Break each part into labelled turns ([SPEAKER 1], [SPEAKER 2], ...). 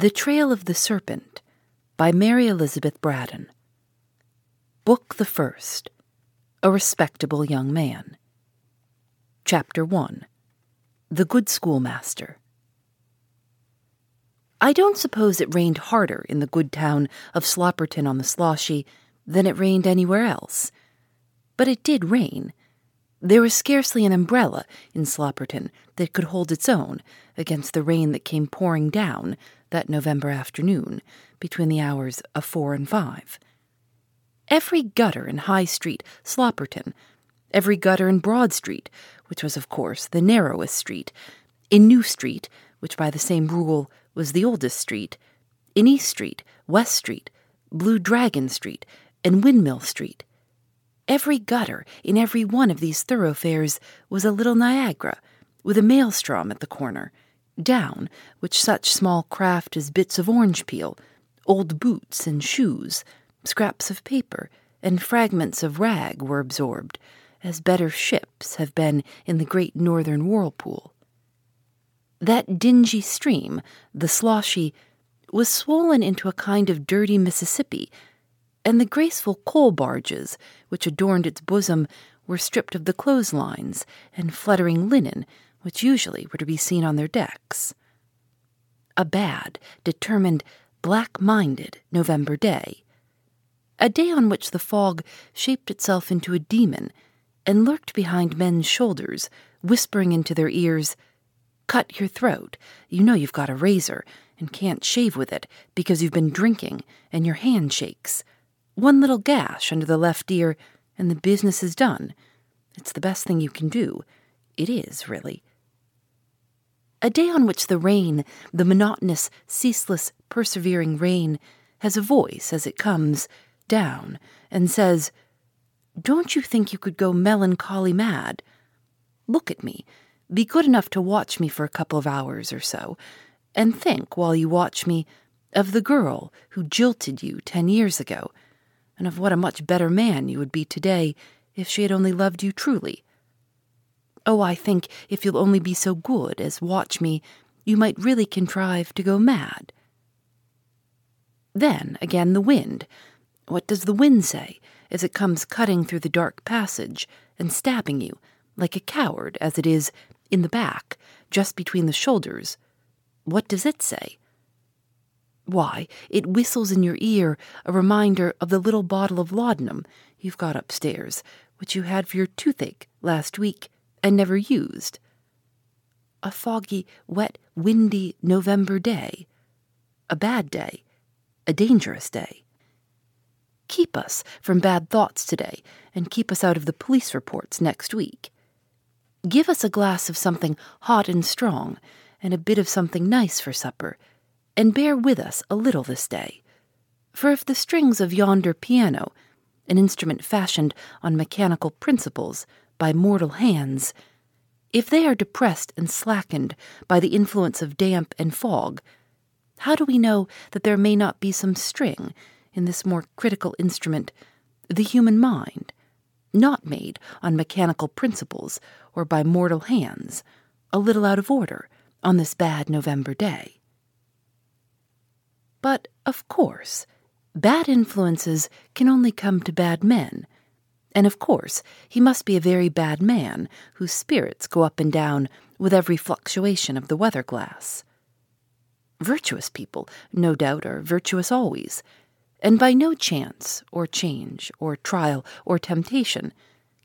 [SPEAKER 1] The Trail of the Serpent by Mary Elizabeth Braddon. Book the First A Respectable Young Man. Chapter 1 The Good Schoolmaster. I don't suppose it rained harder in the good town of Slopperton on the Sloshy than it rained anywhere else. But it did rain. There was scarcely an umbrella in Slopperton that could hold its own against the rain that came pouring down that November afternoon between the hours of four and five. Every gutter in High Street, Slopperton, every gutter in Broad Street, which was, of course, the narrowest street, in New Street, which by the same rule was the oldest street, in East Street, West Street, Blue Dragon Street, and Windmill Street. Every gutter in every one of these thoroughfares was a little Niagara, with a maelstrom at the corner, down which such small craft as bits of orange peel, old boots and shoes, scraps of paper, and fragments of rag were absorbed, as better ships have been in the great northern whirlpool. That dingy stream, the Sloshy, was swollen into a kind of dirty Mississippi, and the graceful coal barges which adorned its bosom were stripped of the clotheslines and fluttering linen which usually were to be seen on their decks. A bad, determined, black minded November day. A day on which the fog shaped itself into a demon and lurked behind men's shoulders, whispering into their ears, Cut your throat. You know you've got a razor and can't shave with it because you've been drinking and your hand shakes. One little gash under the left ear and the business is done. It's the best thing you can do. It is, really. A day on which the rain, the monotonous, ceaseless, persevering rain, has a voice as it comes down and says, Don't you think you could go melancholy mad? Look at me. Be good enough to watch me for a couple of hours or so, and think while you watch me of the girl who jilted you ten years ago, and of what a much better man you would be today if she had only loved you truly Oh, I think if you'll only be so good as watch me, you might really contrive to go mad. Then, again, the wind. What does the wind say as it comes cutting through the dark passage and stabbing you, like a coward as it is, in the back, just between the shoulders? What does it say? Why, it whistles in your ear a reminder of the little bottle of laudanum you've got upstairs, which you had for your toothache last week and never used. A foggy, wet, windy November day. A bad day. A dangerous day. Keep us from bad thoughts today and keep us out of the police reports next week. Give us a glass of something hot and strong and a bit of something nice for supper, and bear with us a little this day. For if the strings of yonder piano, an instrument fashioned on mechanical principles, by mortal hands, if they are depressed and slackened by the influence of damp and fog, how do we know that there may not be some string in this more critical instrument, the human mind, not made on mechanical principles or by mortal hands, a little out of order on this bad November day? But, of course, bad influences can only come to bad men and of course, he must be a very bad man whose spirits go up and down with every fluctuation of the weather glass. Virtuous people, no doubt, are virtuous always, and by no chance, or change, or trial, or temptation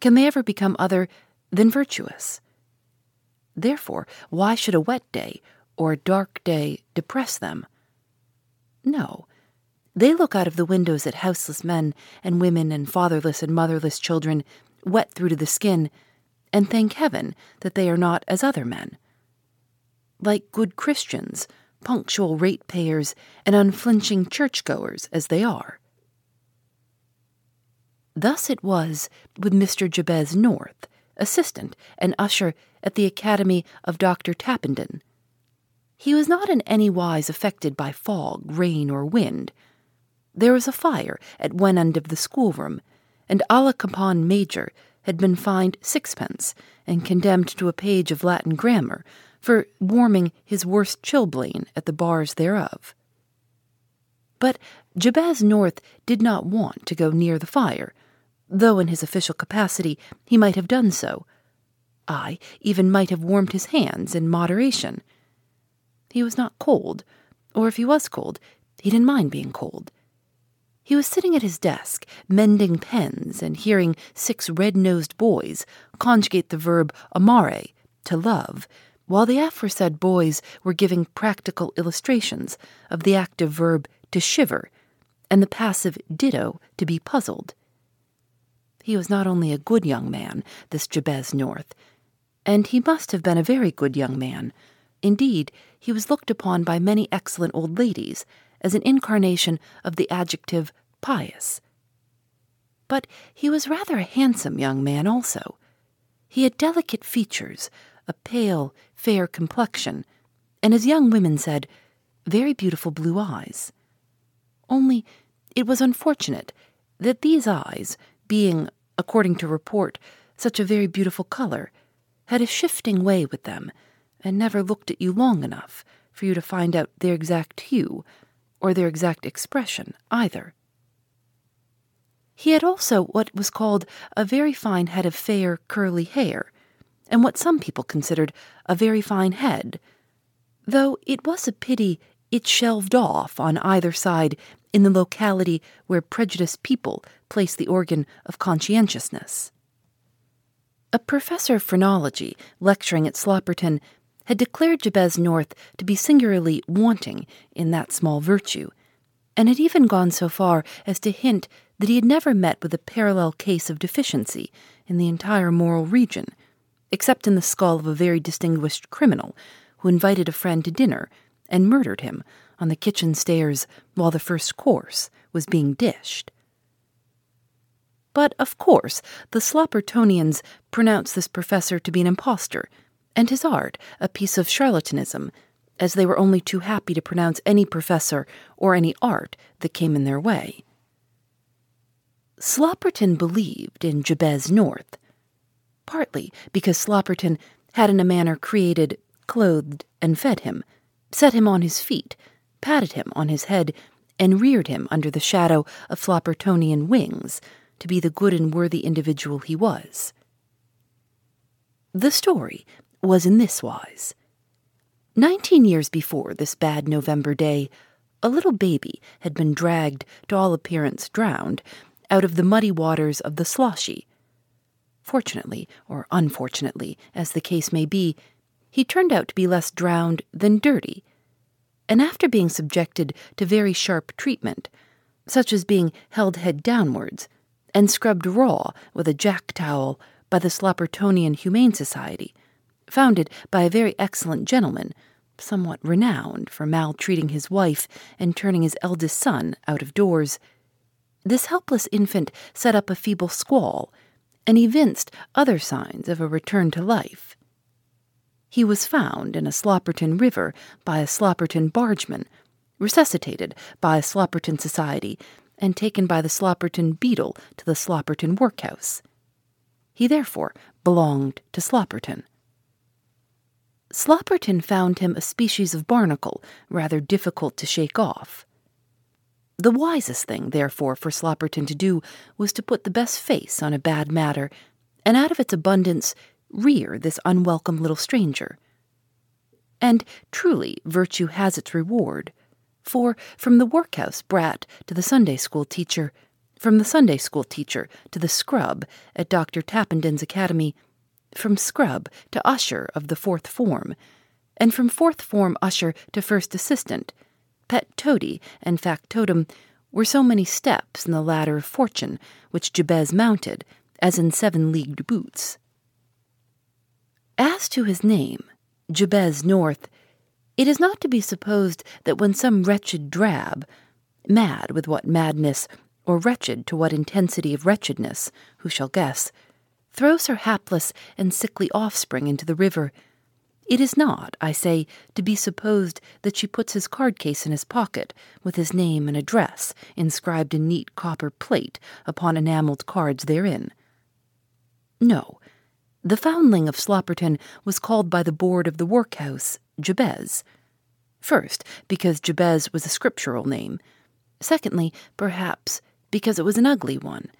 [SPEAKER 1] can they ever become other than virtuous. Therefore, why should a wet day or a dark day depress them? No, they look out of the windows at houseless men and women and fatherless and motherless children, wet through to the skin, and thank heaven that they are not as other men. Like good Christians, punctual ratepayers, and unflinching churchgoers as they are. Thus it was with Mr. Jabez North, assistant and usher at the Academy of Dr. Tappenden. He was not in any wise affected by fog, rain, or wind there was a fire at one end of the schoolroom, and Allecompain Major had been fined sixpence and condemned to a page of Latin grammar for warming his worst chilblain at the bars thereof. But Jabez North did not want to go near the fire, though in his official capacity he might have done so. I even might have warmed his hands in moderation. He was not cold, or if he was cold, he didn't mind being cold. He was sitting at his desk, mending pens, and hearing six red nosed boys conjugate the verb amare, to love, while the aforesaid boys were giving practical illustrations of the active verb to shiver and the passive ditto to be puzzled. He was not only a good young man, this Jabez North, and he must have been a very good young man. Indeed, he was looked upon by many excellent old ladies as an incarnation of the adjective pious. But he was rather a handsome young man also. He had delicate features, a pale, fair complexion, and as young women said, very beautiful blue eyes. Only it was unfortunate that these eyes, being, according to report, such a very beautiful color, had a shifting way with them, and never looked at you long enough for you to find out their exact hue, or their exact expression either. He had also what was called a very fine head of fair, curly hair, and what some people considered a very fine head, though it was a pity it shelved off on either side in the locality where prejudiced people place the organ of conscientiousness. A professor of phrenology lecturing at Slopperton had declared Jabez North to be singularly wanting in that small virtue, and had even gone so far as to hint that he had never met with a parallel case of deficiency in the entire moral region, except in the skull of a very distinguished criminal who invited a friend to dinner and murdered him on the kitchen stairs while the first course was being dished. But of course, the Sloppertonians pronounced this professor to be an impostor, and his art a piece of charlatanism, as they were only too happy to pronounce any professor or any art that came in their way. Slopperton believed in Jabez North, partly because Slopperton had in a manner created, clothed, and fed him, set him on his feet, patted him on his head, and reared him under the shadow of Sloppertonian wings to be the good and worthy individual he was. The story was in this wise. Nineteen years before this bad November day, a little baby had been dragged, to all appearance drowned, out of the muddy waters of the Sloshy. Fortunately, or unfortunately, as the case may be, he turned out to be less drowned than dirty, and after being subjected to very sharp treatment, such as being held head downwards, and scrubbed raw with a jack towel by the Sloppertonian Humane Society, founded by a very excellent gentleman, somewhat renowned for maltreating his wife and turning his eldest son out of doors. This helpless infant set up a feeble squall and evinced other signs of a return to life. He was found in a Slopperton river by a Slopperton bargeman, resuscitated by a Slopperton society, and taken by the Slopperton beadle to the Slopperton workhouse. He therefore belonged to Slopperton. Slopperton found him a species of barnacle rather difficult to shake off. The wisest thing, therefore, for Slopperton to do was to put the best face on a bad matter, and out of its abundance rear this unwelcome little stranger. And truly, virtue has its reward. For from the workhouse brat to the Sunday school teacher, from the Sunday school teacher to the scrub at Dr. Tappenden's academy, from scrub to usher of the fourth form, and from fourth form usher to first assistant, pet toady and factotum were so many steps in the ladder of fortune which Jabez mounted, as in seven leagued boots. As to his name, Jabez North, it is not to be supposed that when some wretched drab, mad with what madness, or wretched to what intensity of wretchedness, who shall guess, throws her hapless and sickly offspring into the river, it is not, I say, to be supposed that she puts his card case in his pocket, with his name and address inscribed in neat copper plate upon enamelled cards therein. No, the foundling of Slopperton was called by the board of the workhouse Jabez. First, because Jabez was a scriptural name. Secondly, perhaps because it was an ugly one,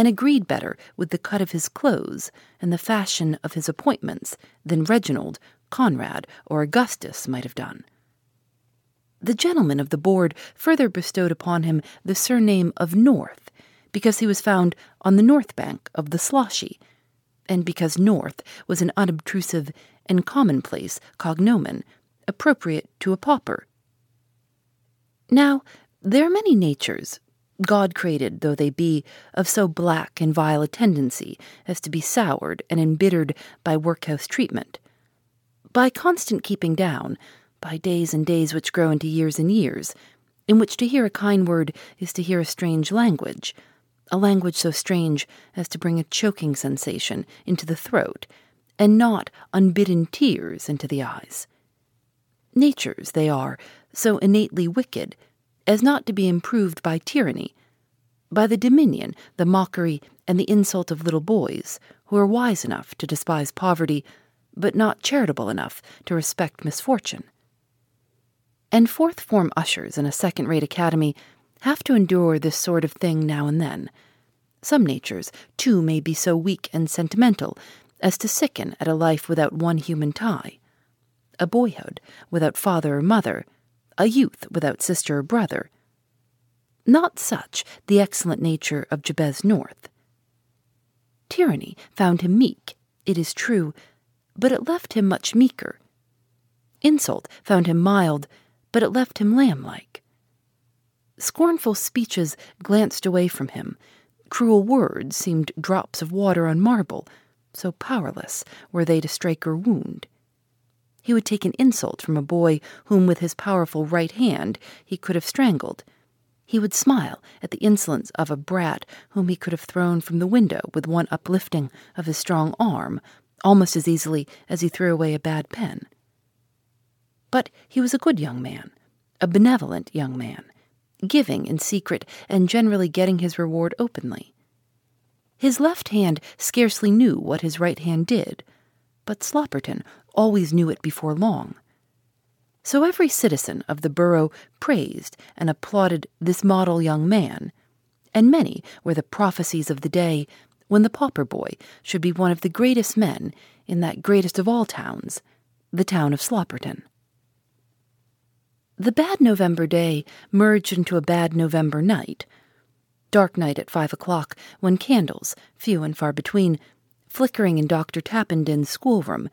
[SPEAKER 1] and agreed better with the cut of his clothes and the fashion of his appointments than Reginald, Conrad, or Augustus might have done. The gentlemen of the board further bestowed upon him the surname of North, because he was found on the north bank of the Sloshy, and because North was an unobtrusive and commonplace cognomen appropriate to a pauper. Now, there are many natures, God created though they be, of so black and vile a tendency as to be soured and embittered by workhouse treatment. By constant keeping down, by days and days which grow into years and years, in which to hear a kind word is to hear a strange language, a language so strange as to bring a choking sensation into the throat, and not unbidden tears into the eyes. Natures, they are, so innately wicked as not to be improved by tyranny, by the dominion, the mockery, and the insult of little boys who are wise enough to despise poverty, but not charitable enough to respect misfortune. And fourth form ushers in a second rate academy have to endure this sort of thing now and then. Some natures, too, may be so weak and sentimental as to sicken at a life without one human tie, a boyhood without father or mother a youth without sister or brother. Not such the excellent nature of Jabez North. Tyranny found him meek, it is true, but it left him much meeker. Insult found him mild, but it left him lamb like. Scornful speeches glanced away from him. Cruel words seemed drops of water on marble, so powerless were they to strike or wound. He would take an insult from a boy whom with his powerful right hand he could have strangled. He would smile at the insolence of a brat whom he could have thrown from the window with one uplifting of his strong arm, almost as easily as he threw away a bad pen. But he was a good young man, a benevolent young man, giving in secret and generally getting his reward openly. His left hand scarcely knew what his right hand did, but Slopperton always knew it before long. So every citizen of the borough praised and applauded this model young man, and many were the prophecies of the day when the pauper boy should be one of the greatest men in that greatest of all towns, the town of Slopperton. The bad November day merged into a bad November night. Dark night at five o'clock, when candles, few and far between, flickering in Dr. Tappenden's schoolroom,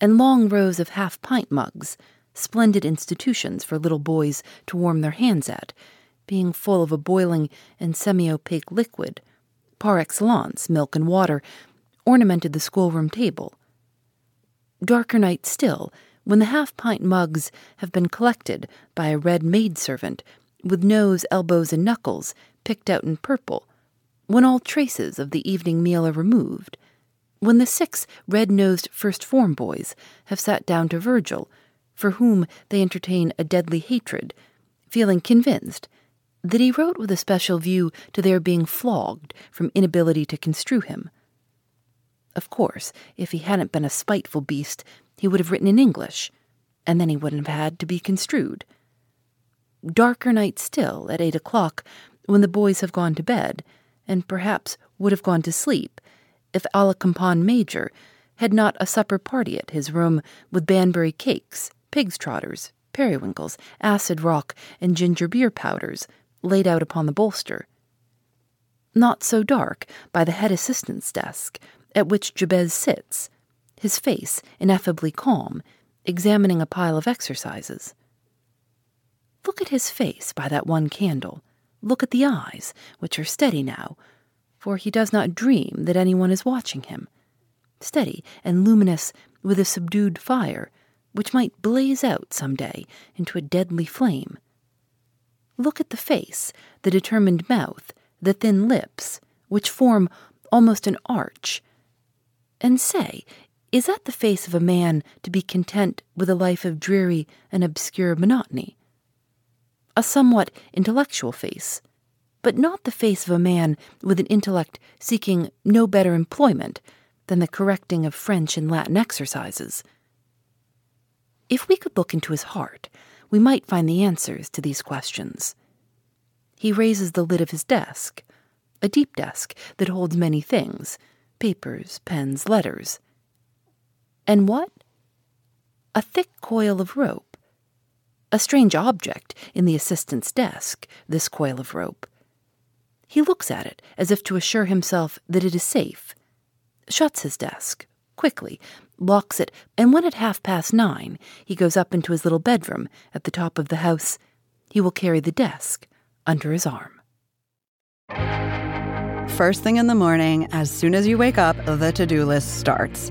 [SPEAKER 1] and long rows of half pint mugs, splendid institutions for little boys to warm their hands at, being full of a boiling and semi opaque liquid, par excellence, milk and water, ornamented the schoolroom table. Darker night still, when the half pint mugs have been collected by a red maid servant, with nose, elbows, and knuckles picked out in purple, when all traces of the evening meal are removed when the six red nosed first form boys have sat down to Virgil, for whom they entertain a deadly hatred, feeling convinced that he wrote with a special view to their being flogged from inability to construe him. Of course, if he hadn't been a spiteful beast, he would have written in English, and then he wouldn't have had to be construed. Darker night still, at eight o'clock, when the boys have gone to bed, and perhaps would have gone to sleep if Allecompain Major had not a supper party at his room with Banbury cakes, pig's trotters, periwinkles, acid rock, and ginger beer powders laid out upon the bolster. Not so dark by the head assistant's desk, at which Jabez sits, his face ineffably calm, examining a pile of exercises. Look at his face by that one candle. Look at the eyes, which are steady now, for he does not dream that anyone is watching him. Steady and luminous with a subdued fire, which might blaze out some day into a deadly flame. Look at the face, the determined mouth, the thin lips, which form almost an arch, and say, is that the face of a man to be content with a life of dreary and obscure monotony? A somewhat intellectual face, but not the face of a man with an intellect seeking no better employment than the correcting of French and Latin exercises. If we could look into his heart, we might find the answers to these questions. He raises the lid of his desk, a deep desk that holds many things papers, pens, letters. And what? A thick coil of rope. A strange object in the assistant's desk, this coil of rope. He looks at it as if to assure himself that it is safe, shuts his desk, quickly, locks it, and when at half past nine he goes up into his little bedroom at the top of the house, he will carry the desk under his arm.
[SPEAKER 2] First thing in the morning, as soon as you wake up, the to do list starts.